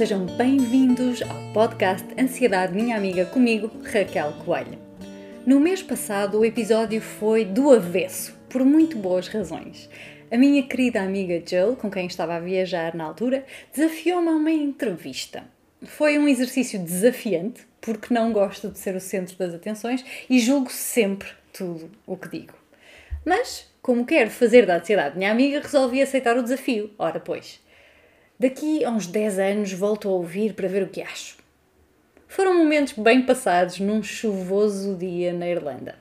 Sejam bem-vindos ao podcast Ansiedade Minha Amiga comigo, Raquel Coelho. No mês passado o episódio foi do avesso, por muito boas razões. A minha querida amiga Jill, com quem estava a viajar na altura, desafiou-me a uma entrevista. Foi um exercício desafiante, porque não gosto de ser o centro das atenções e julgo sempre tudo o que digo. Mas, como quero fazer da ansiedade minha amiga, resolvi aceitar o desafio. Ora, pois. Daqui a uns 10 anos volto a ouvir para ver o que acho. Foram momentos bem passados num chuvoso dia na Irlanda.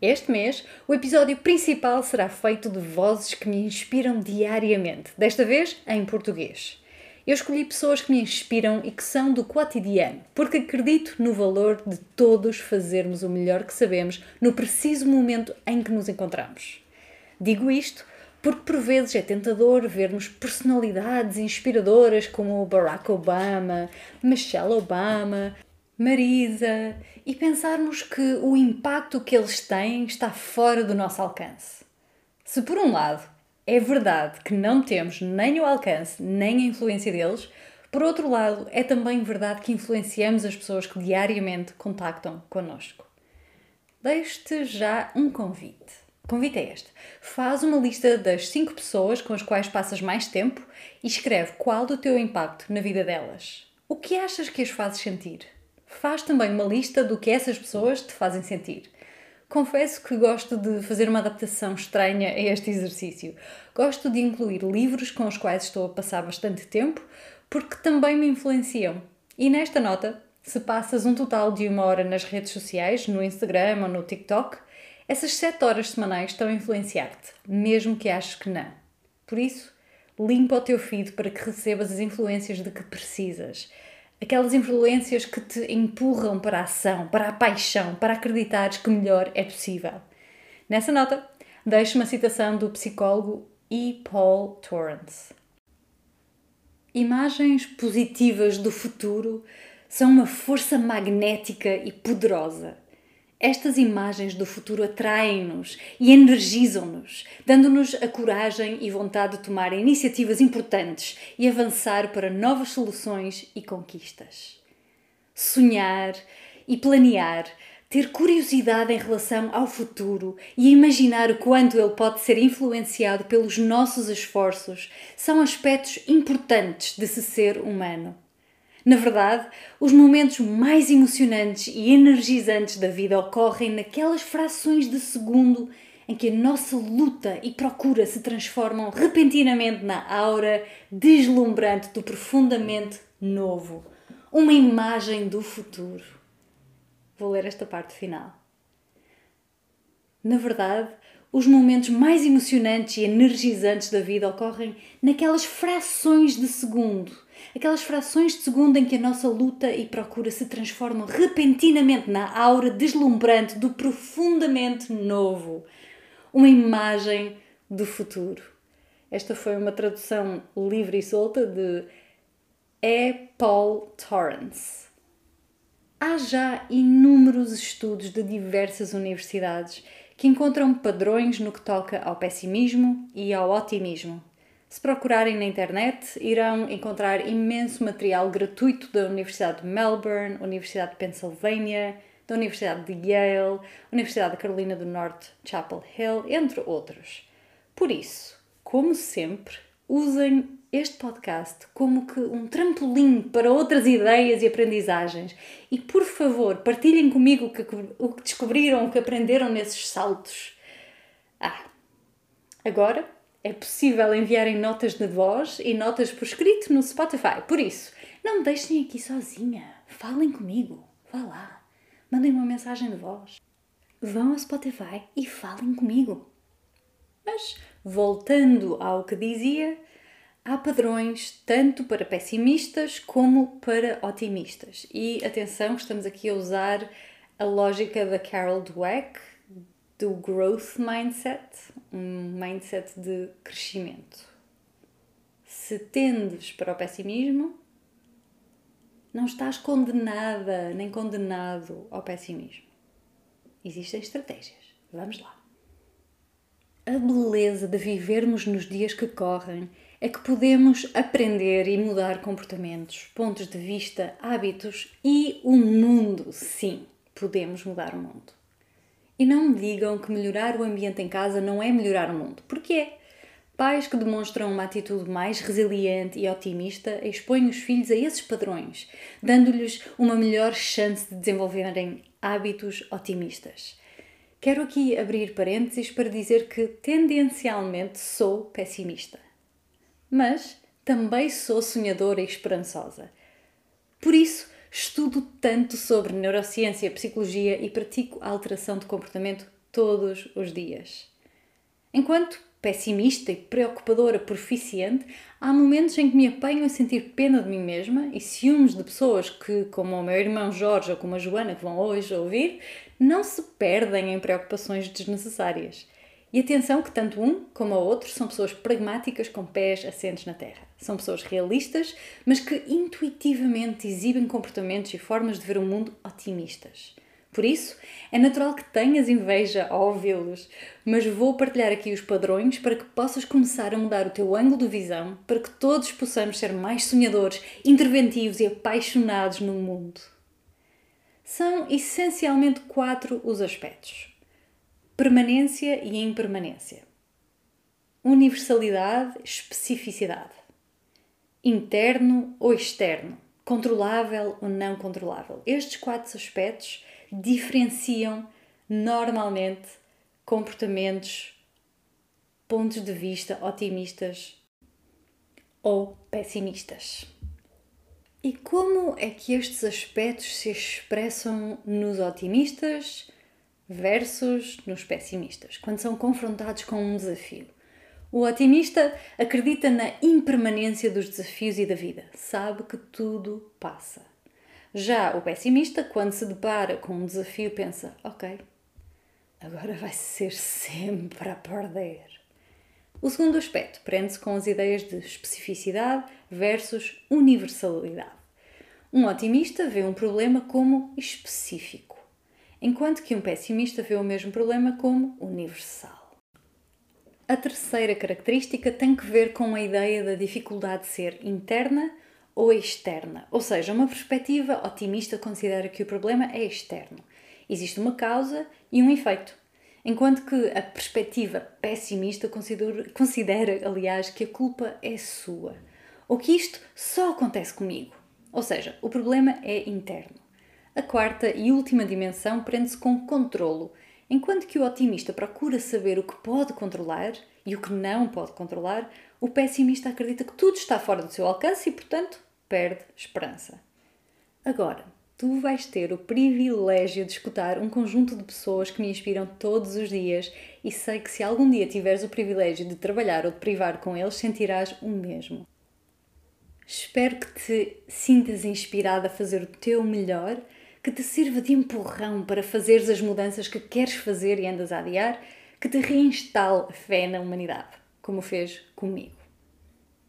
Este mês, o episódio principal será feito de vozes que me inspiram diariamente, desta vez em português. Eu escolhi pessoas que me inspiram e que são do cotidiano, porque acredito no valor de todos fazermos o melhor que sabemos no preciso momento em que nos encontramos. Digo isto porque por vezes é tentador vermos personalidades inspiradoras como Barack Obama, Michelle Obama, Marisa e pensarmos que o impacto que eles têm está fora do nosso alcance. Se por um lado é verdade que não temos nem o alcance nem a influência deles, por outro lado, é também verdade que influenciamos as pessoas que diariamente contactam connosco. Deixo-te já um convite. Convite é este. Faz uma lista das 5 pessoas com as quais passas mais tempo e escreve qual o teu impacto na vida delas. O que achas que as fazes sentir? Faz também uma lista do que essas pessoas te fazem sentir. Confesso que gosto de fazer uma adaptação estranha a este exercício. Gosto de incluir livros com os quais estou a passar bastante tempo, porque também me influenciam. E nesta nota, se passas um total de uma hora nas redes sociais, no Instagram ou no TikTok, essas 7 horas semanais estão a influenciar-te, mesmo que aches que não. Por isso, limpa o teu feed para que recebas as influências de que precisas aquelas influências que te empurram para a ação, para a paixão, para acreditares que melhor é possível. Nessa nota, deixo uma citação do psicólogo E. Paul Torrance. Imagens positivas do futuro são uma força magnética e poderosa estas imagens do futuro atraem-nos e energizam-nos, dando-nos a coragem e vontade de tomar iniciativas importantes e avançar para novas soluções e conquistas. Sonhar e planear, ter curiosidade em relação ao futuro e imaginar o quanto ele pode ser influenciado pelos nossos esforços são aspectos importantes de se ser humano. Na verdade, os momentos mais emocionantes e energizantes da vida ocorrem naquelas frações de segundo em que a nossa luta e procura se transformam repentinamente na aura deslumbrante do profundamente novo, uma imagem do futuro. Vou ler esta parte final. Na verdade, os momentos mais emocionantes e energizantes da vida ocorrem naquelas frações de segundo aquelas frações de segundo em que a nossa luta e procura se transformam repentinamente na aura deslumbrante do profundamente novo, uma imagem do futuro. Esta foi uma tradução livre e solta de E. Paul Torrance. Há já inúmeros estudos de diversas universidades que encontram padrões no que toca ao pessimismo e ao otimismo. Se procurarem na internet, irão encontrar imenso material gratuito da Universidade de Melbourne, Universidade de Pennsylvania, da Universidade de Yale, Universidade da Carolina do Norte, Chapel Hill, entre outros. Por isso, como sempre, usem este podcast como que um trampolim para outras ideias e aprendizagens. E por favor, partilhem comigo o que, o que descobriram, o que aprenderam nesses saltos. Ah, agora é possível enviarem notas de voz e notas por escrito no Spotify. Por isso, não me deixem aqui sozinha. Falem comigo. Vá lá. Mandem uma mensagem de voz. Vão ao Spotify e falem comigo. Mas, voltando ao que dizia, há padrões tanto para pessimistas como para otimistas. E atenção, estamos aqui a usar a lógica da Carol Dweck, do growth mindset, um mindset de crescimento. Se tendes para o pessimismo, não estás condenada nem condenado ao pessimismo. Existem estratégias. Vamos lá. A beleza de vivermos nos dias que correm é que podemos aprender e mudar comportamentos, pontos de vista, hábitos e o mundo. Sim, podemos mudar o mundo. E não me digam que melhorar o ambiente em casa não é melhorar o mundo. Porquê? Pais que demonstram uma atitude mais resiliente e otimista expõem os filhos a esses padrões, dando-lhes uma melhor chance de desenvolverem hábitos otimistas. Quero aqui abrir parênteses para dizer que tendencialmente sou pessimista, mas também sou sonhadora e esperançosa. Por isso, estudo tanto sobre neurociência, psicologia e pratico alteração de comportamento todos os dias. Enquanto pessimista e preocupadora proficiente, há momentos em que me apanho a sentir pena de mim mesma e ciúmes de pessoas que, como o meu irmão Jorge ou como a Joana, que vão hoje ouvir, não se perdem em preocupações desnecessárias. E atenção que tanto um como o outro são pessoas pragmáticas com pés assentes na terra. São pessoas realistas, mas que intuitivamente exibem comportamentos e formas de ver o mundo otimistas. Por isso, é natural que tenhas inveja ao ouvi-los, mas vou partilhar aqui os padrões para que possas começar a mudar o teu ângulo de visão para que todos possamos ser mais sonhadores, interventivos e apaixonados no mundo. São essencialmente quatro os aspectos: permanência e impermanência, universalidade, especificidade, interno ou externo, controlável ou não controlável. Estes quatro aspectos diferenciam normalmente comportamentos, pontos de vista otimistas ou pessimistas. E como é que estes aspectos se expressam nos otimistas versus nos pessimistas, quando são confrontados com um desafio? O otimista acredita na impermanência dos desafios e da vida, sabe que tudo passa. Já o pessimista, quando se depara com um desafio, pensa: ok, agora vai ser sempre a perder. O segundo aspecto prende-se com as ideias de especificidade versus universalidade. Um otimista vê um problema como específico, enquanto que um pessimista vê o mesmo problema como universal. A terceira característica tem que ver com a ideia da dificuldade de ser interna ou externa, ou seja, uma perspectiva otimista considera que o problema é externo. Existe uma causa e um efeito, enquanto que a perspectiva pessimista considera, considera, aliás, que a culpa é sua, ou que isto só acontece comigo. Ou seja, o problema é interno. A quarta e última dimensão prende-se com controlo, enquanto que o otimista procura saber o que pode controlar e o que não pode controlar, o pessimista acredita que tudo está fora do seu alcance e, portanto, perde esperança. Agora, tu vais ter o privilégio de escutar um conjunto de pessoas que me inspiram todos os dias e sei que se algum dia tiveres o privilégio de trabalhar ou de privar com eles, sentirás o mesmo. Espero que te sintas inspirada a fazer o teu melhor, que te sirva de empurrão para fazeres as mudanças que queres fazer e andas a adiar, que te reinstale a fé na humanidade como fez comigo.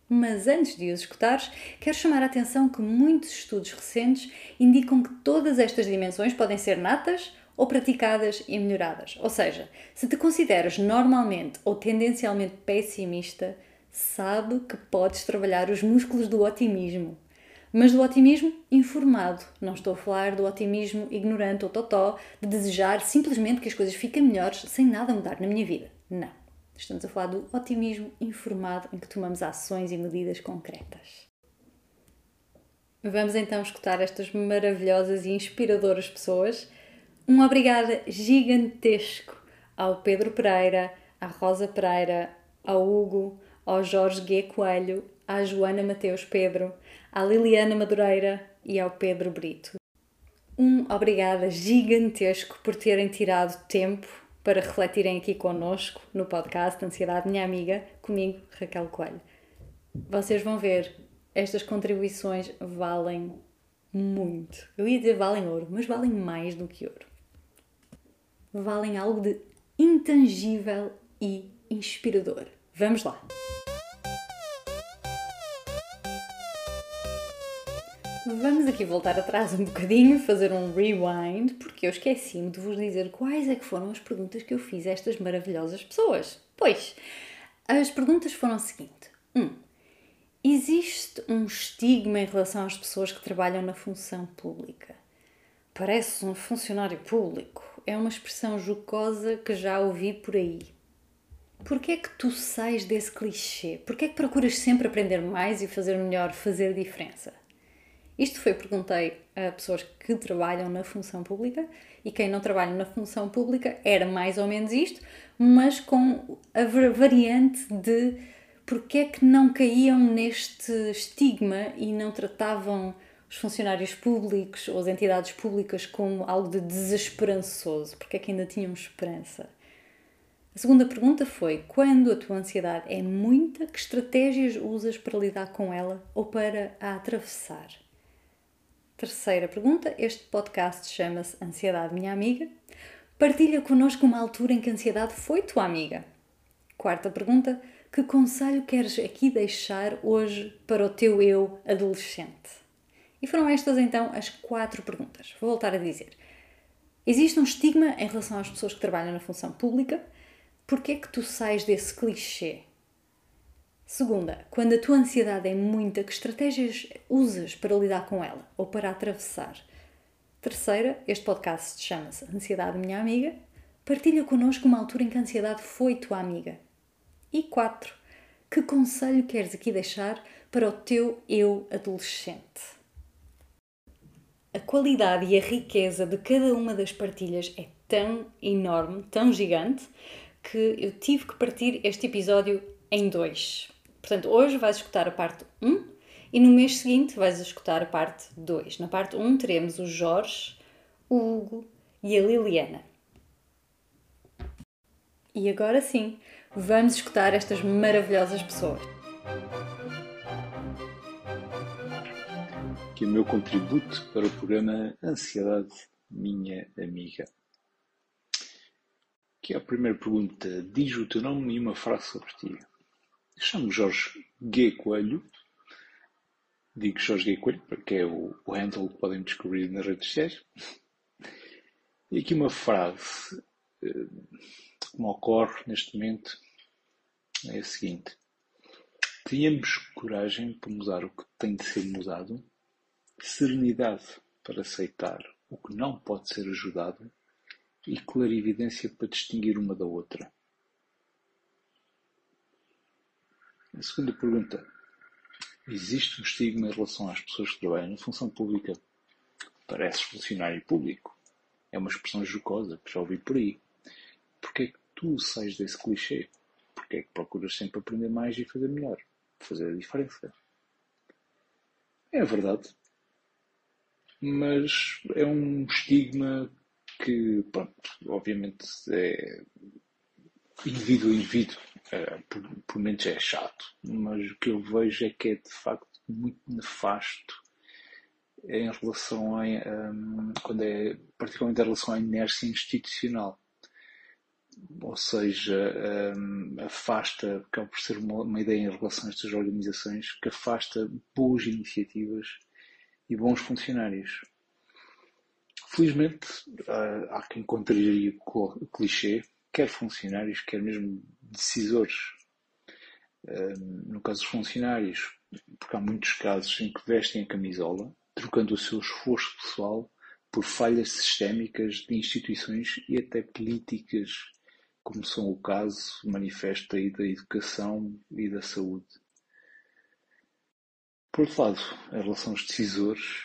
Mas antes de os escutares, quero chamar a atenção que muitos estudos recentes indicam que todas estas dimensões podem ser natas ou praticadas e melhoradas. Ou seja, se te consideras normalmente ou tendencialmente pessimista, sabe que podes trabalhar os músculos do otimismo. Mas do otimismo informado. Não estou a falar do otimismo ignorante ou totó, de desejar simplesmente que as coisas fiquem melhores sem nada mudar na minha vida. Não. Estamos a falar do otimismo informado em que tomamos ações e medidas concretas. Vamos então escutar estas maravilhosas e inspiradoras pessoas. Um obrigada gigantesco ao Pedro Pereira, à Rosa Pereira, ao Hugo, ao Jorge G. Coelho, à Joana Mateus Pedro, à Liliana Madureira e ao Pedro Brito. Um obrigada gigantesco por terem tirado tempo para refletirem aqui connosco no podcast Ansiedade Minha Amiga, comigo, Raquel Coelho. Vocês vão ver, estas contribuições valem muito. Eu ia dizer valem ouro, mas valem mais do que ouro. Valem algo de intangível e inspirador. Vamos lá! Vamos aqui voltar atrás um bocadinho, fazer um rewind, porque eu esqueci-me de vos dizer quais é que foram as perguntas que eu fiz a estas maravilhosas pessoas. Pois, as perguntas foram o seguinte. 1. Um, Existe um estigma em relação às pessoas que trabalham na função pública. Parece um funcionário público. É uma expressão jocosa que já ouvi por aí. Porquê é que tu sais desse clichê? Porquê é que procuras sempre aprender mais e fazer melhor, fazer diferença? Isto foi perguntei a pessoas que trabalham na função pública e quem não trabalha na função pública era mais ou menos isto, mas com a variante de porque é que não caíam neste estigma e não tratavam os funcionários públicos ou as entidades públicas como algo de desesperançoso? Porque é que ainda tinham esperança? A segunda pergunta foi: quando a tua ansiedade é muita, que estratégias usas para lidar com ela ou para a atravessar? Terceira pergunta: este podcast chama-se Ansiedade Minha Amiga. Partilha connosco uma altura em que a ansiedade foi tua amiga. Quarta pergunta: que conselho queres aqui deixar hoje para o teu eu adolescente? E foram estas então as quatro perguntas. Vou voltar a dizer. Existe um estigma em relação às pessoas que trabalham na função pública. Porquê é que tu sais desse clichê? Segunda, quando a tua ansiedade é muita, que estratégias usas para lidar com ela ou para atravessar? Terceira, este podcast chama-se Ansiedade Minha Amiga. Partilha connosco uma altura em que a ansiedade foi tua amiga e 4. Que conselho queres aqui deixar para o teu eu adolescente? A qualidade e a riqueza de cada uma das partilhas é tão enorme, tão gigante, que eu tive que partir este episódio em dois. Portanto, hoje vais escutar a parte 1 e no mês seguinte vais escutar a parte 2. Na parte 1 teremos o Jorge, o Hugo e a Liliana. E agora sim, Vamos escutar estas maravilhosas pessoas. Aqui é o meu contributo para o programa Ansiedade Minha Amiga. Aqui é a primeira pergunta. Diz o teu nome e uma frase sobre ti. Chamo Jorge G. Coelho. Digo Jorge G. Coelho, porque é o, o handle que podem descobrir nas redes sociais. E aqui uma frase eh, que me ocorre neste momento é a seguinte: tenhamos coragem para mudar o que tem de ser mudado, serenidade para aceitar o que não pode ser ajudado e clarividência para distinguir uma da outra. A segunda pergunta. Existe um estigma em relação às pessoas que trabalham na função pública? Pareces funcionário público. É uma expressão jocosa que já ouvi por aí. Porquê é que tu sais desse clichê? porque é que procuras sempre aprender mais e fazer melhor, fazer a diferença. É verdade. Mas é um estigma que, pronto, obviamente é indivíduo a indivíduo. É, por, por momentos é chato, mas o que eu vejo é que é de facto muito nefasto em relação a, um, quando é particularmente em relação à inércia institucional ou seja, um, afasta, acaba por ser uma, uma, ideia em relação a estas organizações que afasta boas iniciativas e bons funcionários. Felizmente, há, há quem contraria o clichê, quer funcionários, quer mesmo decisores. No caso dos funcionários, porque há muitos casos em que vestem a camisola, trocando o seu esforço pessoal por falhas sistémicas de instituições e até políticas como são o caso manifesto aí da educação e da saúde. Por outro lado, em relação aos decisores,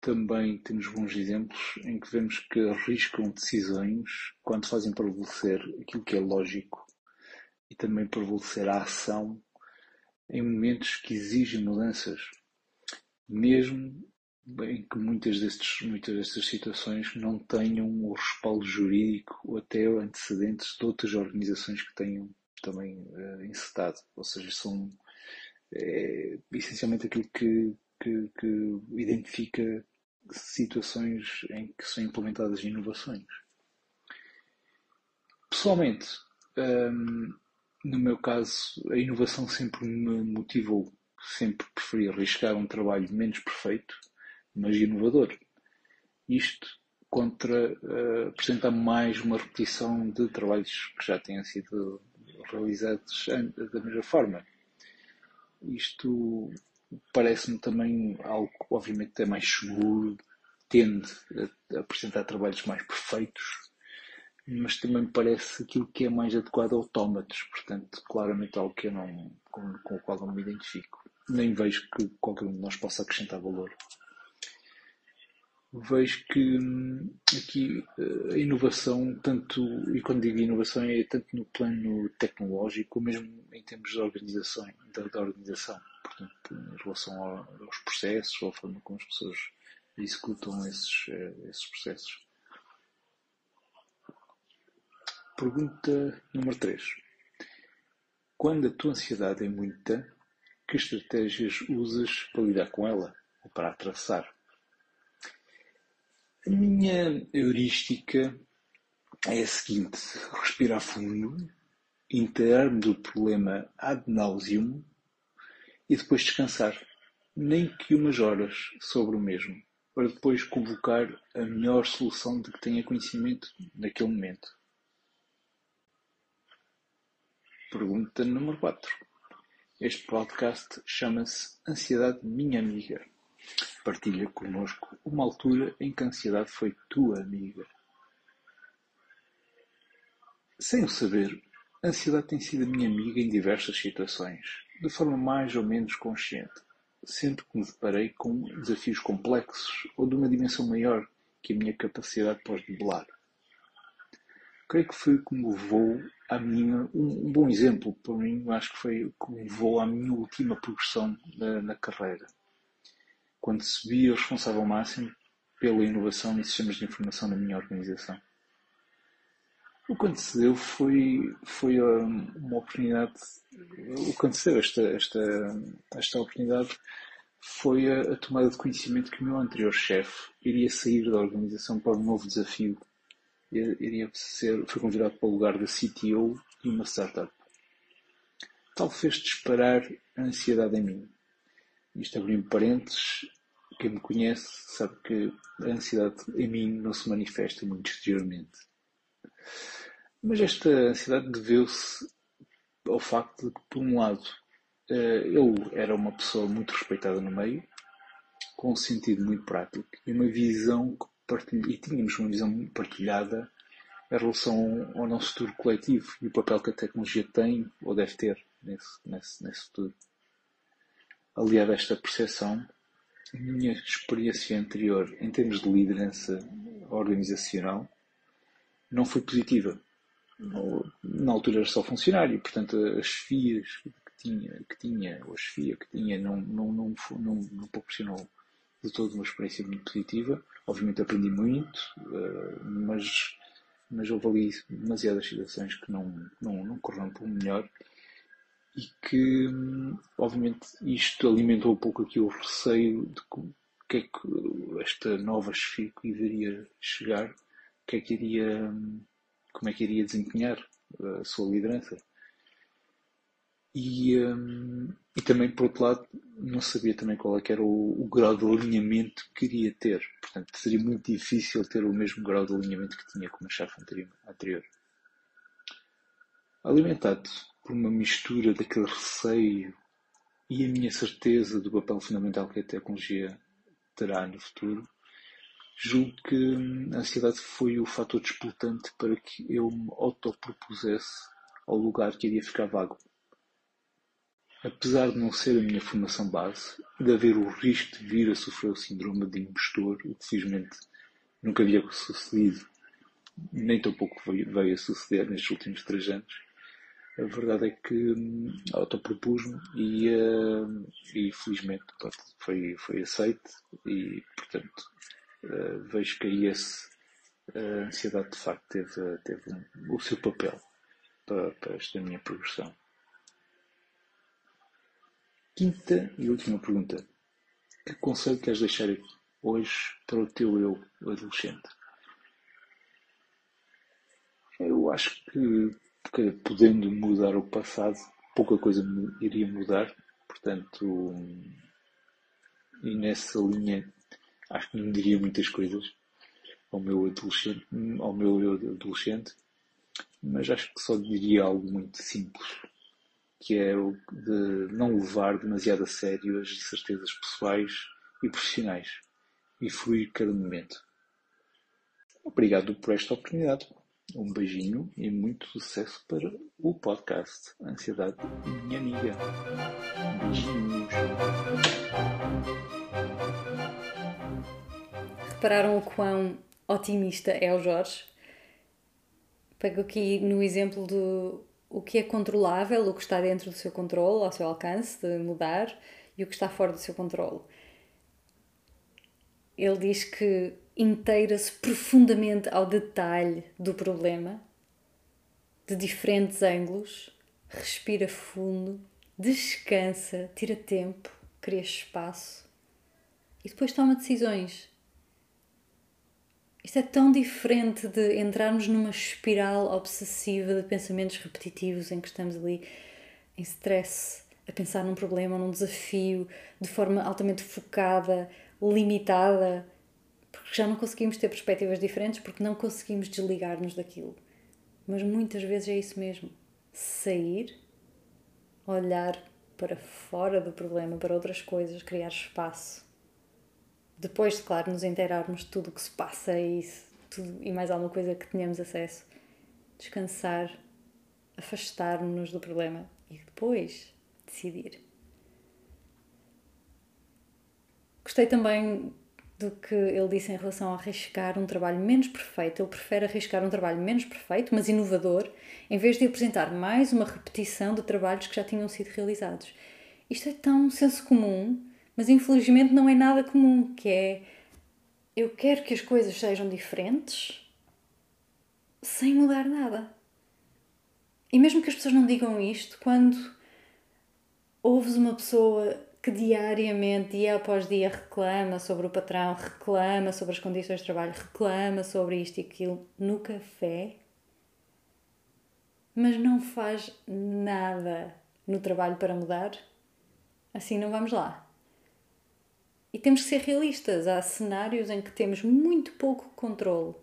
também temos bons exemplos em que vemos que arriscam decisões quando fazem prevalecer aquilo que é lógico e também prevalecer a ação em momentos que exigem mudanças, mesmo em que muitas, destes, muitas destas situações não tenham o respaldo jurídico ou até antecedentes de outras organizações que tenham também uh, encetado. Ou seja, são é, essencialmente aquilo que, que, que, identifica situações em que são implementadas inovações. Pessoalmente, um, no meu caso, a inovação sempre me motivou. Sempre preferi arriscar um trabalho menos perfeito mas inovador. Isto contra uh, apresenta mais uma repetição de trabalhos que já tenham sido realizados da mesma forma. Isto parece-me também algo que obviamente é mais seguro, tende a apresentar trabalhos mais perfeitos, mas também me parece aquilo que é mais adequado a autómatos, portanto, claramente algo que eu não, com, com o qual não me identifico. Nem vejo que qualquer um de nós possa acrescentar valor. Vejo que hum, aqui eh, a inovação, tanto, e quando digo inovação, é tanto no plano tecnológico, mesmo em termos de organização, da, da organização, portanto, em relação aos processos, ou a forma como as pessoas executam esses, eh, esses processos. Pergunta número 3. Quando a tua ansiedade é muita, que estratégias usas para lidar com ela ou para atravessar? A minha heurística é a seguinte: respirar fundo, inteirar-me do problema ad nauseum e depois descansar, nem que umas horas sobre o mesmo para depois convocar a melhor solução de que tenha conhecimento naquele momento. Pergunta número 4. Este podcast chama-se Ansiedade Minha Amiga. Partilha connosco uma altura em que a ansiedade foi tua amiga. Sem o saber, a ansiedade tem sido minha amiga em diversas situações, de forma mais ou menos consciente sempre que me deparei com desafios complexos ou de uma dimensão maior que a minha capacidade pode debelar. Creio que foi me levou à minha, um, um, bom exemplo para mim, acho que foi o me levou à minha última progressão na, na carreira, quando se via responsável máximo pela inovação e sistemas de informação na minha organização. O que antecedeu foi, foi hum, uma oportunidade. O que antecedeu esta, esta, esta oportunidade foi a, a, tomada de conhecimento que o meu anterior chefe iria sair da organização para um novo desafio. Iria ser, foi convidado para o lugar da CTO de uma startup. Tal fez disparar a ansiedade em mim. Isto abrindo parênteses, quem me conhece sabe que a ansiedade em mim não se manifesta muito exteriormente. Mas esta ansiedade deveu-se ao facto de que, por um lado, eh, eu era uma pessoa muito respeitada no meio, com um sentido muito prático e uma visão que partilha, e tínhamos uma visão partilhada em relação ao nosso futuro coletivo e o papel que a tecnologia tem ou deve ter nesse, nesse, nesse futuro. Aliado a esta percepção, a minha experiência anterior em termos de liderança organizacional não foi positiva. Na altura era só funcionário, portanto as FIAs que tinha, que tinha ou a FIA que tinha não, não, não, não, não proporcionou de toda uma experiência muito positiva. Obviamente aprendi muito, eh, mas, mas houve ali demasiadas situações que não, não, não correram pelo melhor e que, obviamente, isto alimentou um pouco aqui o receio de que é que esta nova chefia que iria chegar que é que iria, como é que iria desempenhar a sua liderança. E, um, e também, por outro lado, não sabia também qual é que era o, o, grau de alinhamento que queria ter. Portanto, seria muito difícil ter o mesmo grau de alinhamento que tinha com a chefe anterior. Alimentado por uma mistura daquele receio e a minha certeza do papel fundamental que a tecnologia terá no futuro, julgo que hum, a ansiedade foi o fator disputante para que eu me autopropusesse ao lugar que iria ficar vago. Apesar de não ser a minha formação base e de haver o risco de vir a sofrer o síndrome de impostor, o que felizmente nunca havia sucedido, nem tampouco veio, veio a suceder nestes últimos três anos, a verdade é que hum, autopropus-me e, uh, e felizmente pronto, foi, foi aceito e portanto uh, vejo que aí esse, a ansiedade de facto teve, teve o seu papel para, para esta minha progressão. Quinta e última pergunta. Que conselho queres deixar aqui hoje para o teu eu adolescente? Eu acho que, que podendo mudar o passado, pouca coisa iria mudar. Portanto, e nessa linha acho que não diria muitas coisas ao meu adolescente, ao meu eu adolescente, mas acho que só diria algo muito simples, que é o de não levar demasiado a sério as certezas pessoais e profissionais e fluir cada momento. Obrigado por esta oportunidade. Um beijinho e muito sucesso para o podcast Ansiedade Minha Amiga. Beijinhos. Repararam o quão otimista é o Jorge? Pego aqui no exemplo do o que é controlável, o que está dentro do seu controle, ao seu alcance de mudar, e o que está fora do seu controle. Ele diz que inteira-se profundamente ao detalhe do problema, de diferentes ângulos, respira fundo, descansa, tira tempo, cria espaço e depois toma decisões. Isto é tão diferente de entrarmos numa espiral obsessiva de pensamentos repetitivos em que estamos ali em stress, a pensar num problema, num desafio, de forma altamente focada, limitada porque já não conseguimos ter perspectivas diferentes porque não conseguimos desligar-nos daquilo. Mas muitas vezes é isso mesmo. Sair, olhar para fora do problema, para outras coisas, criar espaço. Depois de, claro, nos inteirarmos de tudo o que se passa e, tudo, e mais alguma coisa que tenhamos acesso. Descansar, afastar-nos do problema e depois decidir. Gostei também do que ele disse em relação a arriscar um trabalho menos perfeito. Ele prefere arriscar um trabalho menos perfeito, mas inovador, em vez de apresentar mais uma repetição de trabalhos que já tinham sido realizados. Isto é tão senso comum, mas infelizmente não é nada comum, que é eu quero que as coisas sejam diferentes sem mudar nada. E mesmo que as pessoas não digam isto, quando ouves uma pessoa que diariamente, dia após dia, reclama sobre o patrão, reclama sobre as condições de trabalho, reclama sobre isto e aquilo no café, mas não faz nada no trabalho para mudar, assim não vamos lá. E temos que ser realistas. Há cenários em que temos muito pouco controle.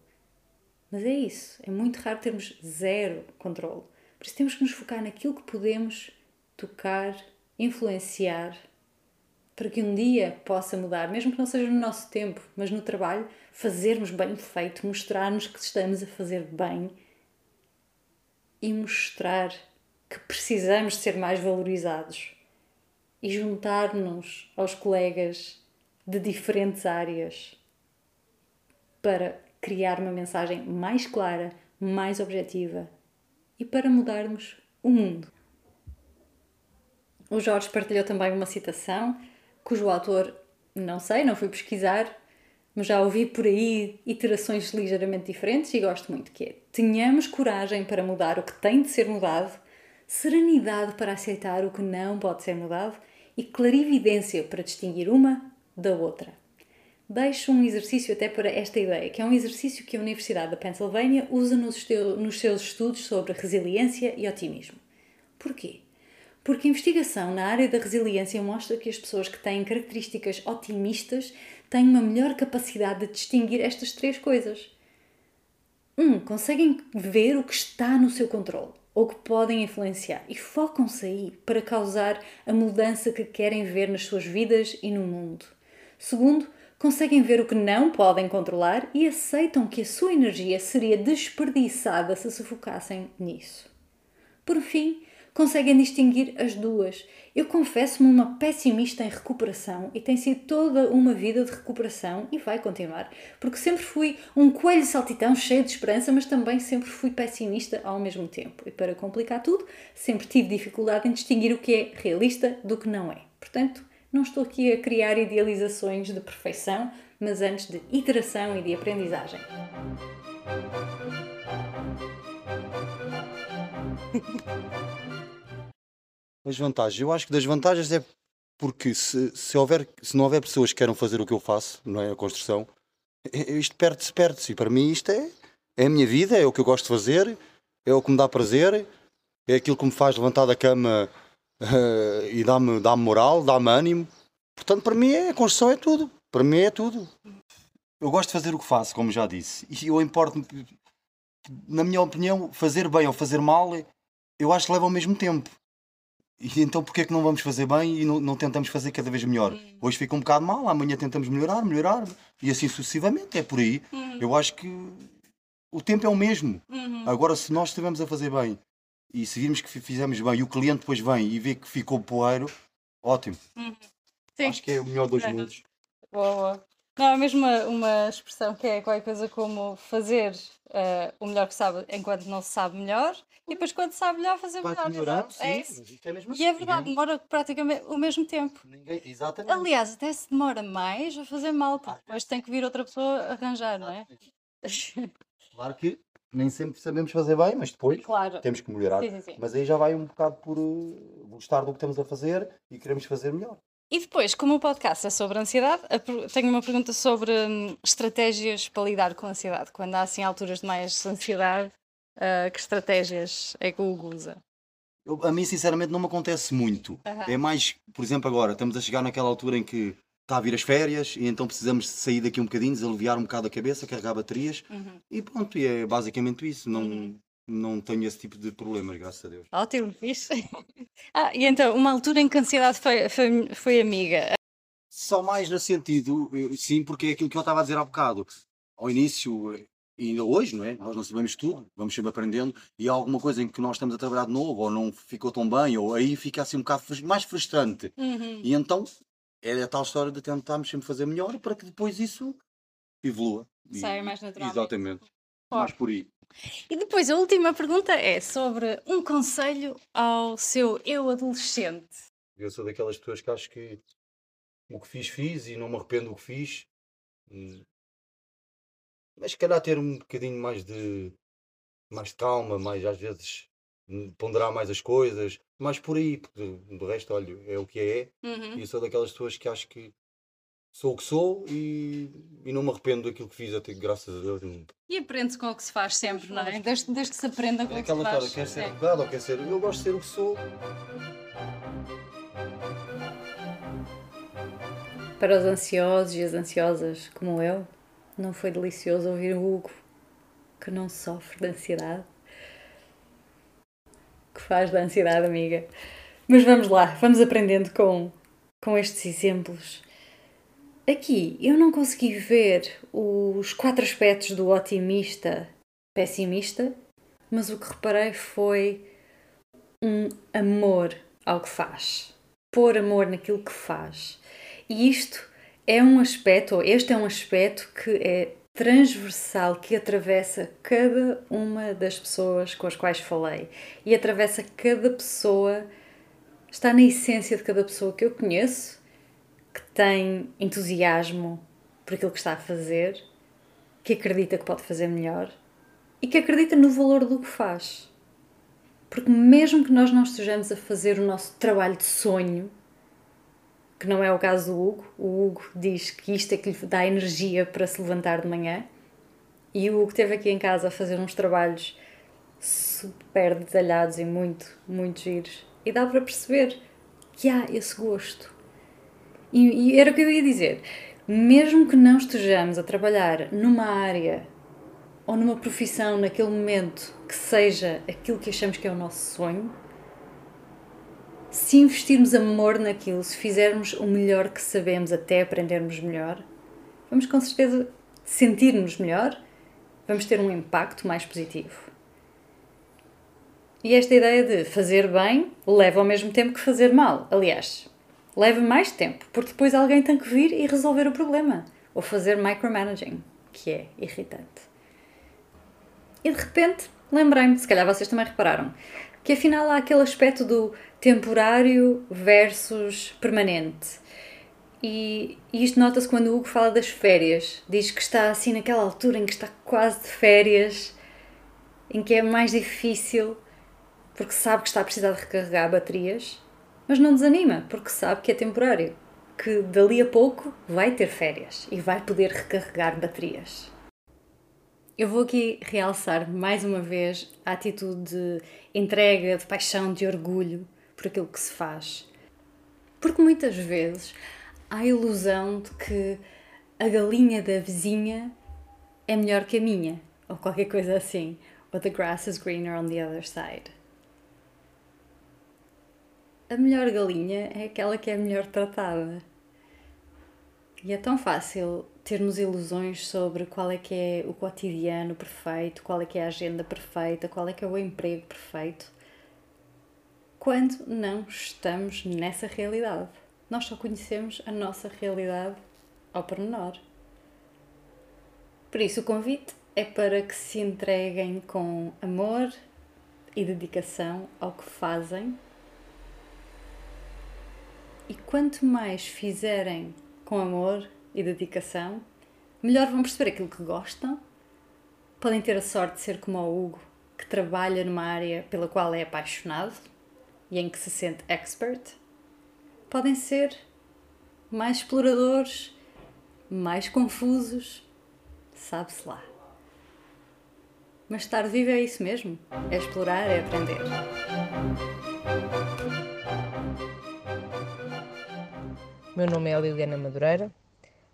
Mas é isso. É muito raro termos zero controle. Por isso temos que nos focar naquilo que podemos tocar, influenciar para que um dia possa mudar, mesmo que não seja no nosso tempo, mas no trabalho, fazermos bem feito, mostrar-nos que estamos a fazer bem e mostrar que precisamos ser mais valorizados e juntar-nos aos colegas de diferentes áreas para criar uma mensagem mais clara, mais objetiva e para mudarmos o mundo. O Jorge partilhou também uma citação cujo autor não sei, não fui pesquisar, mas já ouvi por aí iterações ligeiramente diferentes e gosto muito que é tenhamos coragem para mudar o que tem de ser mudado, serenidade para aceitar o que não pode ser mudado e clarividência para distinguir uma da outra. Deixo um exercício até para esta ideia, que é um exercício que a Universidade da Pennsylvania usa nos, nos seus estudos sobre resiliência e otimismo. Porquê? Porque a investigação na área da resiliência mostra que as pessoas que têm características otimistas têm uma melhor capacidade de distinguir estas três coisas. Um, conseguem ver o que está no seu controle ou que podem influenciar e focam-se aí para causar a mudança que querem ver nas suas vidas e no mundo. Segundo, conseguem ver o que não podem controlar e aceitam que a sua energia seria desperdiçada se se focassem nisso. Por fim, conseguem distinguir as duas. Eu confesso-me uma pessimista em recuperação e tem sido toda uma vida de recuperação e vai continuar, porque sempre fui um coelho saltitão cheio de esperança, mas também sempre fui pessimista ao mesmo tempo. E para complicar tudo, sempre tive dificuldade em distinguir o que é realista do que não é. Portanto, não estou aqui a criar idealizações de perfeição, mas antes de iteração e de aprendizagem. As vantagens. Eu acho que das vantagens é porque se, se, houver, se não houver pessoas que queiram fazer o que eu faço, não é? A construção, isto perde-se, perde-se. E para mim isto é, é a minha vida, é o que eu gosto de fazer, é o que me dá prazer, é aquilo que me faz levantar da cama uh, e dá-me dá moral, dá-me ânimo. Portanto, para mim é, a construção é tudo. Para mim é tudo. Eu gosto de fazer o que faço, como já disse. E eu importo na minha opinião, fazer bem ou fazer mal, eu acho que leva ao mesmo tempo. E então porquê é que não vamos fazer bem e não, não tentamos fazer cada vez melhor? Hoje fica um bocado mal, amanhã tentamos melhorar, melhorar, e assim sucessivamente, é por aí. Eu acho que o tempo é o mesmo. Agora, se nós estivermos a fazer bem e se virmos que fi- fizemos bem e o cliente depois vem e vê que ficou poeiro, ótimo. Sim. Acho que é o melhor dos É. mundos. Boa, boa. Não, é mesmo uma, uma expressão que é qualquer coisa como fazer eh, o melhor que sabe enquanto não se sabe melhor e depois quando sabe melhor fazer Vai melhor. exato. É sim, isso. mas isto é E é assim, verdade, ninguém- demora praticamente o mesmo tempo. ninguém- exatamente. Aliás, até se demora mais a fazer mal, porque depois tem que vir outra pessoa arranjar, não é? Claro que nem sempre sabemos fazer bem, mas depois Claro. temos que melhorar. Sim, sim, sim. Mas aí já vai um bocado por uh, gostar do que estamos a fazer e queremos fazer melhor. E depois, como o podcast é sobre ansiedade, tenho uma pergunta sobre hum, estratégias para lidar com a ansiedade. Quando há assim alturas de mais ansiedade, ah, que estratégias é que o Hugo usa? Eu- a mim, sinceramente, não me acontece muito. Aham. É mais, por exemplo, agora, estamos a chegar naquela altura em que está a vir as férias e então precisamos sair daqui um bocadinho, desaliviar um bocado a cabeça, carregar baterias Uhum. e pronto, e é basicamente isso. Não, não tenho esse tipo de problemas, graças a Deus. Ótimo, fixe. ah, e então, uma altura em que a ansiedade foi, foi, foi amiga. Só mais no sentido, eu- sim, porque é aquilo que eu estava a dizer há bocado. Ao início, e ainda hoje, não é? Nós não sabemos tudo, vamos sempre aprendendo, e há alguma coisa em que nós estamos a trabalhar de novo, ou não ficou tão bem, ou aí fica assim um bocado mais frustrante. Uhum. E então é a tal história de tentarmos sempre fazer melhor para que depois isso evolua. Saia mais naturalmente. Exatamente. Claro. Mais por aí. E depois, a última pergunta é sobre um conselho ao seu eu adolescente. Eu sou daquelas pessoas que acho que o que fiz, fiz e não me arrependo do que fiz. Mas se calhar ter um bocadinho mais de mais de calma, mais às vezes ponderar mais as coisas, mais por aí, porque do resto, olha, é o que é. Uhum. E eu sou daquelas pessoas que acho que sou o que sou e, e não me arrependo daquilo que fiz, até graças a Deus. E aprende-se com o que se faz sempre, não é? Desde, desde que se aprenda com É o que se aquela faz. história, quer ser É. advogado ou quer ser. Eu gosto de ser o que sou. Para os ansiosos e as ansiosas como eu, não foi delicioso ouvir o Hugo, que não sofre de ansiedade. Que faz da ansiedade, amiga. Mas vamos lá, vamos aprendendo com, com estes exemplos. Aqui eu não consegui ver os quatro aspectos do otimista pessimista, mas o que reparei foi um amor ao que faz. Pôr amor naquilo que faz. E isto é um aspecto, ou este é um aspecto que é transversal, que atravessa cada uma das pessoas com as quais falei. E atravessa cada pessoa, está na essência de cada pessoa que eu conheço, que tem entusiasmo por aquilo que está a fazer, que acredita que pode fazer melhor e que acredita no valor do que faz. Porque mesmo que nós não estejamos a fazer o nosso trabalho de sonho, que não é o caso do Hugo, o Hugo diz que isto é que lhe dá energia para se levantar de manhã, e o Hugo esteve aqui em casa a fazer uns trabalhos super detalhados e muito, muito giros, e dá para perceber que há esse gosto. E, e era o que eu ia dizer, mesmo que não estejamos a trabalhar numa área ou numa profissão naquele momento que seja aquilo que achamos que é o nosso sonho, se investirmos amor naquilo, se fizermos o melhor que sabemos até aprendermos melhor, vamos com certeza sentir-nos melhor, vamos ter um impacto mais positivo. E esta ideia de fazer bem leva ao mesmo tempo que fazer mal. Aliás, leva mais tempo, porque depois alguém tem que vir e resolver o problema. Ou fazer micromanaging, que é irritante. E de repente, lembrei-me, se calhar vocês também repararam, que afinal há aquele aspecto do temporário versus permanente. E, e isto nota-se quando o Hugo fala das férias. Diz que está assim naquela altura em que está quase de férias, em que é mais difícil, porque sabe que está a precisar de recarregar baterias, mas não desanima, porque sabe que é temporário, que dali a pouco vai ter férias e vai poder recarregar baterias. Eu vou aqui realçar mais uma vez a atitude de entrega, de paixão, de orgulho por aquilo que se faz. Porque muitas vezes há a ilusão de que a galinha da vizinha é melhor que a minha, ou qualquer coisa assim, ou the grass is greener on the other side. a melhor galinha é aquela que é melhor tratada. E é tão fácil termos ilusões sobre qual é que é o cotidiano perfeito, qual é que é a agenda perfeita, qual é que é o emprego perfeito, quando não estamos nessa realidade. Nós só conhecemos a nossa realidade ao pormenor. Por isso, o convite é para que se entreguem com amor e dedicação ao que fazem. E quanto mais fizerem com amor e dedicação, melhor vão perceber aquilo que gostam. Podem ter a sorte de ser como o Hugo, que trabalha numa área pela qual é apaixonado e em que se sente expert. Podem ser mais exploradores, mais confusos, sabe-se lá. Mas estar vivo é isso mesmo: é explorar, é aprender. Meu nome é Liliana Madureira.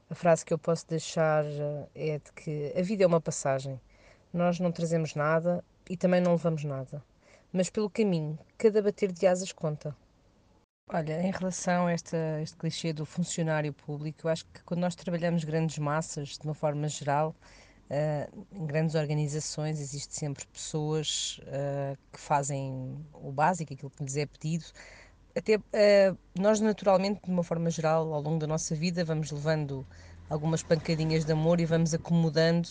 A frase que eu posso deixar eh, é de que a vida é uma passagem. Nós não trazemos nada e também não levamos nada. Mas pelo caminho, cada bater de asas conta. Olha, em relação a esta, este clichê do funcionário público, eu acho que quando nós trabalhamos grandes massas, de uma forma geral, uh, em grandes organizações, existe sempre pessoas uh, que fazem o básico, aquilo que lhes é pedido. Até uh, nós, naturalmente, de uma forma geral, ao longo da nossa vida, vamos levando algumas pancadinhas de amor e vamos acomodando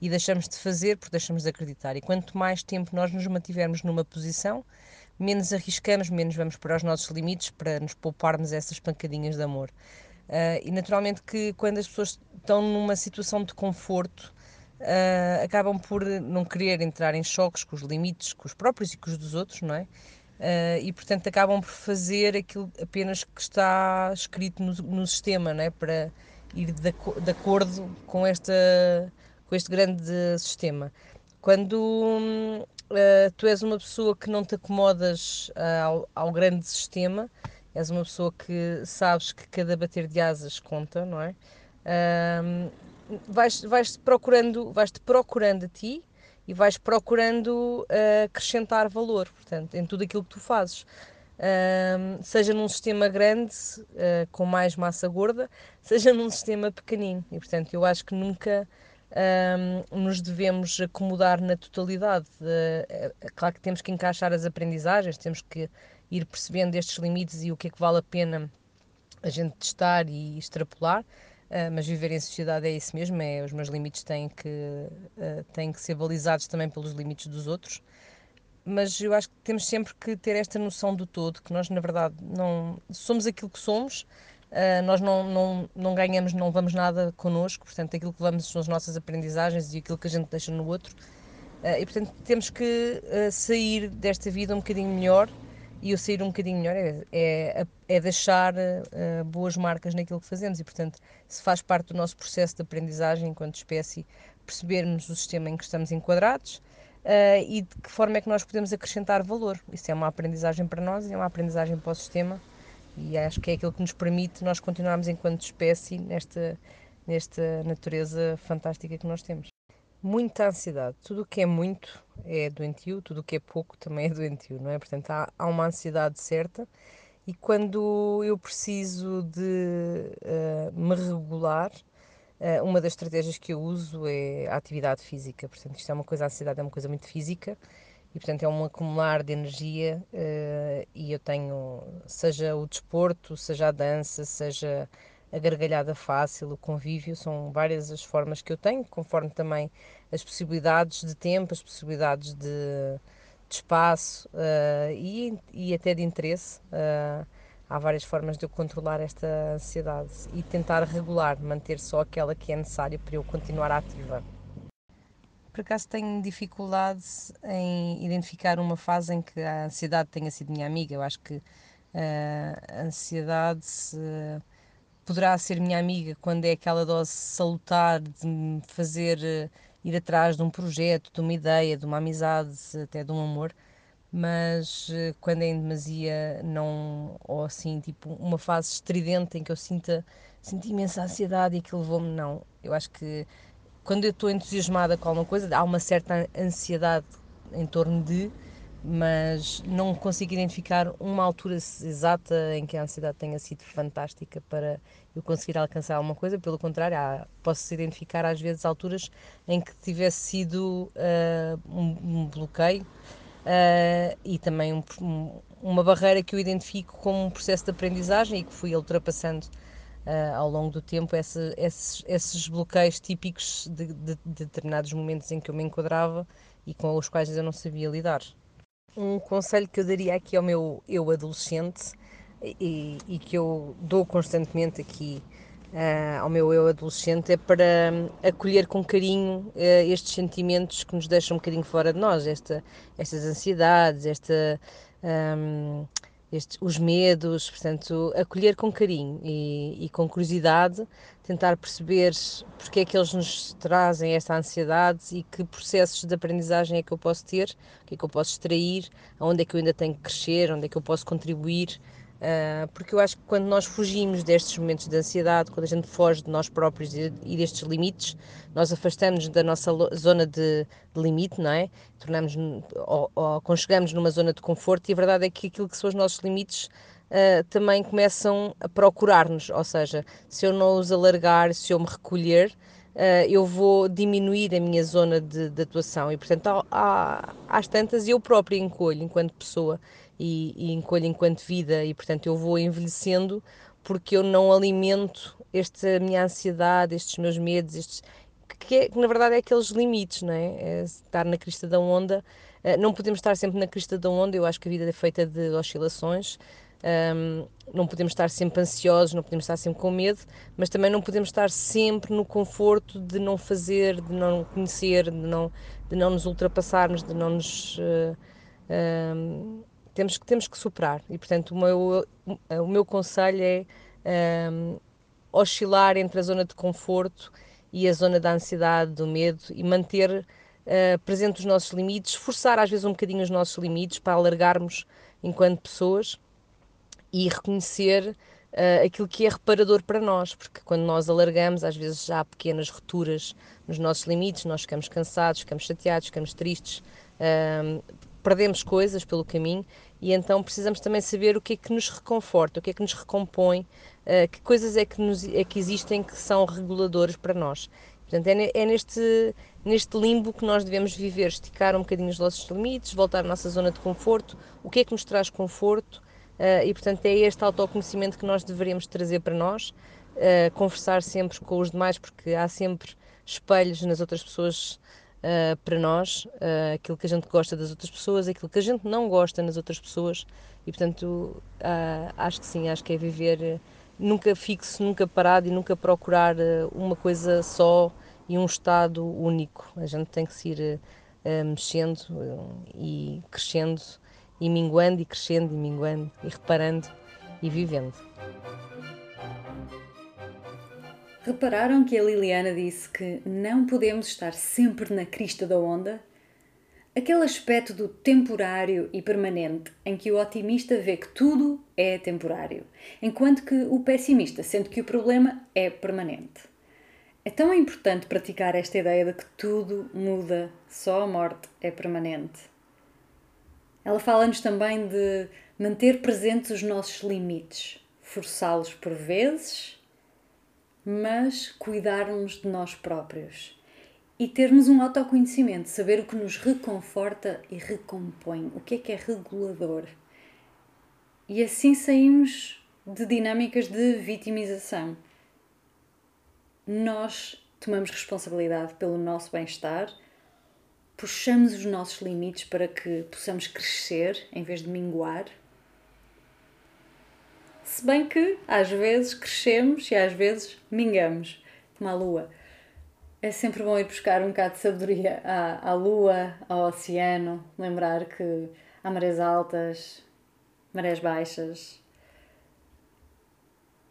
e deixamos de fazer porque deixamos de acreditar. E quanto mais tempo nós nos mantivermos numa posição, menos arriscamos, menos vamos para os nossos limites para nos pouparmos essas pancadinhas de amor. Uh, e naturalmente que quando as pessoas estão numa situação de conforto, uh, acabam por não querer entrar em choques com os limites, com os próprios e com os dos outros, não é? Uh, e portanto acabam por fazer aquilo apenas que está escrito no, no sistema, é? Para ir de, de acordo com, esta, com este grande sistema. Quando uh, tu és uma pessoa que não te acomodas uh, ao, ao, grande sistema, és uma pessoa que sabes que cada bater de asas conta, não é? Uh, vais, vais procurando, vais-te procurando a ti e vais procurando acrescentar valor, portanto, em tudo aquilo que tu fazes. Uh, seja num sistema grande, uh, com mais massa gorda, seja num sistema pequenino. E, portanto, eu acho que nunca uh, nos devemos acomodar na totalidade. é claro que temos que encaixar as aprendizagens, temos que ir percebendo estes limites e o que é que vale a pena a gente testar e extrapolar. Uh, mas viver em sociedade é isso mesmo, é, os meus limites têm que, uh, têm que ser balizados também pelos limites dos outros mas eu acho que temos sempre que ter esta noção do todo, que nós na verdade não somos aquilo que somos, uh, nós não, não, não ganhamos, não levamos nada connosco, portanto aquilo que levamos são as nossas aprendizagens e aquilo que a gente deixa no outro. E portanto temos que sair desta vida um bocadinho melhor e o sair um bocadinho melhor é, é, é deixar boas marcas naquilo que fazemos e portanto se faz parte do nosso processo de aprendizagem enquanto espécie percebermos o sistema em que estamos enquadrados, uh, e de que forma é que nós podemos acrescentar valor. Isso é uma aprendizagem para nós e é uma aprendizagem para o sistema e acho que é aquilo que nos permite nós continuarmos enquanto espécie nesta, nesta natureza fantástica que nós temos. Muita ansiedade. Tudo o que é muito é doentio, tudo o que é pouco também é doentio, não é? Portanto, há, há uma ansiedade certa e quando eu preciso de uh, me regular, Uh, uma das estratégias que eu uso é a atividade física, portanto, isto é uma coisa, a ansiedade é uma coisa muito física e, portanto, é um acumular de energia. Uh, e eu tenho, seja o desporto, seja a dança, seja a gargalhada fácil, o convívio, são várias as formas que eu tenho, conforme também as possibilidades de tempo, as possibilidades de, de espaço uh, e, e até de interesse há várias formas de eu controlar esta ansiedade e tentar regular, manter só aquela que é necessária para eu continuar ativa. Por acaso tenho dificuldade em identificar uma fase em que a ansiedade tenha sido minha amiga. Eu acho que uh, a ansiedade uh, poderá ser minha amiga quando é aquela dose salutar de me fazer uh, ir atrás de um projeto, de uma ideia, de uma amizade, até de um amor. Mas eh, quando é em demasia não ou assim tipo uma fase estridente em que eu sinta sinto imensa ansiedade e aquilo levou-me não. Eu acho que quando eu estou entusiasmada com alguma coisa há uma certa ansiedade em torno de mas não consigo identificar uma altura exata em que a ansiedade tenha sido fantástica para eu conseguir alcançar alguma coisa. Pelo contrário, há, posso identificar às vezes alturas em que tivesse sido uh, um, um, bloqueio uh, e também um, um, uma barreira que eu identifico como um processo de aprendizagem e que fui ultrapassando uh, ao longo do tempo esse, esses, esses bloqueios típicos de, de, de determinados momentos em que eu me enquadrava e com os quais eu não sabia lidar. Um conselho que eu daria aqui ao meu eu adolescente e, e que eu dou constantemente aqui uh, ao meu eu adolescente é para um, acolher com carinho uh, estes sentimentos que nos deixam um bocadinho fora de nós, esta, estas ansiedades, esta. Um, estes, os medos, portanto, acolher com carinho e, e, com curiosidade, tentar perceber porque é que eles nos trazem esta ansiedade e que processos de aprendizagem é que eu posso ter, o que é que eu posso extrair, aonde é que eu ainda tenho que crescer, onde é que eu posso contribuir porque eu acho que quando nós fugimos destes momentos de ansiedade, quando a gente foge de nós próprios e, destes limites, nós afastamos da nossa zona de limite, não é? Tornamos ou, ou conchegamos numa zona de conforto e a verdade é que aquilo que são os nossos limites uh, também começam a procurar-nos, ou seja, se eu não os alargar, se eu me recolher, uh, eu vou diminuir a minha zona de, de atuação e, portanto, há, há, às tantas eu própria encolho enquanto pessoa e, e encolho enquanto vida e portanto eu vou envelhecendo porque eu não alimento esta minha ansiedade, estes meus medos, estes que, é, que na verdade é aqueles limites, não é? é? estar na crista da onda. Eh, não podemos estar sempre na crista da onda, eu acho que a vida é feita de oscilações. Um, não podemos estar sempre ansiosos, não podemos estar sempre com medo, mas também não podemos estar sempre no conforto de não fazer, de não conhecer, de não, de não nos ultrapassarmos, de não nos. Uh, um, temos, temos que superar. E, portanto, o meu, o meu conselho é um, oscilar entre a zona de conforto e a zona da ansiedade, do medo e manter uh, presente os nossos limites, forçar às vezes um bocadinho os nossos limites para alargarmos enquanto pessoas e reconhecer uh, aquilo que é reparador para nós, porque quando nós alargamos, às vezes já há pequenas rupturas nos nossos limites, nós ficamos cansados, ficamos chateados, ficamos tristes, uh, perdemos coisas pelo caminho e então precisamos também saber o que é que nos reconforta, o que é que nos recompõe, uh, que coisas é que, nos, é que existem que são reguladores para nós. Portanto, é, é, neste, neste limbo que nós devemos viver, esticar um bocadinho os nossos limites, voltar à nossa zona de conforto, o que é que nos traz conforto uh, e, portanto, é este autoconhecimento que nós deveríamos trazer para nós, uh, conversar sempre com os demais, porque há sempre espelhos nas outras pessoas uh, para nós, uh, aquilo que a gente gosta das outras pessoas, aquilo que a gente não gosta nas outras pessoas e portanto uh, acho que sim, acho que é viver nunca fixo, nunca parado e nunca procurar uma coisa só e um estado único. A gente tem que se ir mexendo e crescendo e minguando e crescendo e minguando e reparando e vivendo. Repararam que a Liliana disse que não podemos estar sempre na crista da onda? Aquele aspecto do temporário e permanente em que o otimista vê que tudo é temporário, enquanto que o pessimista sente que o problema é permanente. É tão importante praticar esta ideia de que tudo muda, só a morte é permanente. Ela fala-nos também de manter presentes os nossos limites, forçá-los por vezes mas cuidarmos de nós próprios e termos um autoconhecimento, saber o que nos reconforta e recompõe, o que é que é regulador. E assim saímos de dinâmicas de vitimização. Nós tomamos responsabilidade pelo nosso bem-estar, puxamos os nossos limites para que possamos crescer em vez de minguar se bem que às vezes crescemos e às vezes mingamos, como a lua. É sempre bom ir buscar um bocado de sabedoria à, à lua, ao oceano, lembrar que há marés altas, marés baixas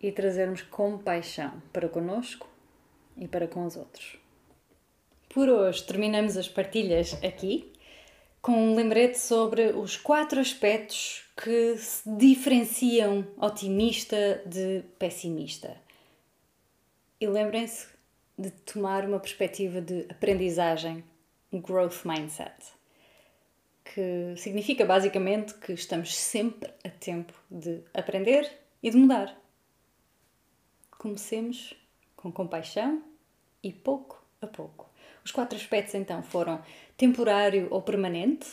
e trazermos compaixão para conosco e para com os outros. Por hoje terminamos as partilhas aqui com um lembrete sobre os quatro aspectos que se diferenciam otimista de pessimista. E lembrem-se de tomar uma perspectiva de aprendizagem, um growth mindset. que significa basicamente que estamos sempre a tempo de aprender e de mudar. Comecemos com compaixão e pouco a pouco. Os quatro aspectos então foram temporário ou permanente,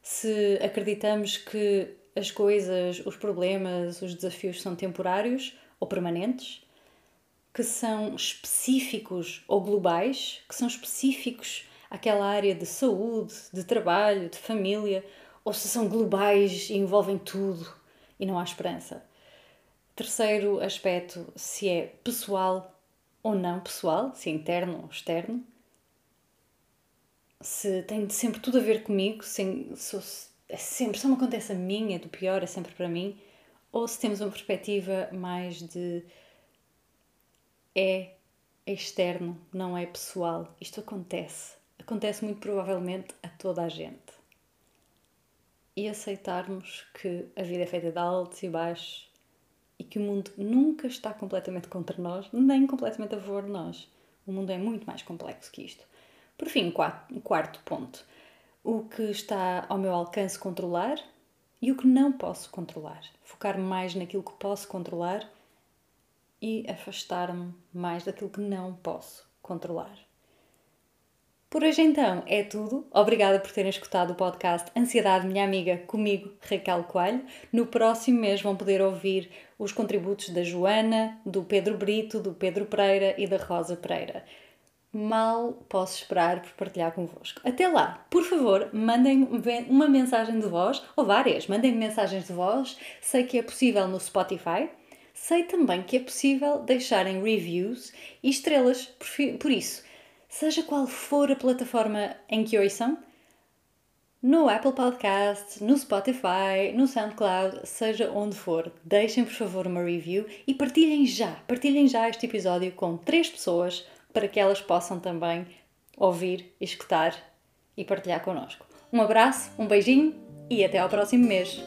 se acreditamos que as coisas, os problemas, os desafios são temporários ou permanentes, que são específicos ou globais, que são específicos àquela área de saúde, de trabalho, de família, ou se são globais e envolvem tudo e não há esperança. Terceiro aspecto, se é pessoal ou não pessoal, se é interno ou externo. Se tem sempre tudo a ver comigo, se, se, é sempre, só me acontece a mim, é do pior, é sempre para mim. Ou se temos uma perspectiva mais de é externo, não é pessoal. Isto acontece. Acontece muito provavelmente a toda a gente. E aceitarmos que a vida é feita de altos e baixos e que o mundo nunca está completamente contra nós, nem completamente a favor de nós. O mundo é muito mais complexo que isto. Por fim, quarto, quarto ponto. O que está ao meu alcance controlar e o que não posso controlar. Focar mais naquilo que posso controlar e afastar-me mais daquilo que não posso controlar. Por hoje então é tudo. Obrigada por terem escutado o podcast Ansiedade Minha Amiga comigo, Raquel Coelho. No próximo mês vão poder ouvir os contributos da Joana, do Pedro Brito, do Pedro Pereira e da Rosa Pereira. Mal posso esperar por partilhar convosco. Até lá, por favor, mandem uma mensagem de voz, ou várias, mandem mensagens de voz. Sei que é possível no Spotify sei também que é possível deixarem reviews e estrelas. Por isso, seja qual for a plataforma em que ouçam, no Apple Podcast, no Spotify, no SoundCloud, seja onde for, deixem por favor uma review e partilhem já, partilhem já este episódio com três pessoas para que elas possam também ouvir, escutar e partilhar connosco. Um abraço, um beijinho e até ao próximo mês.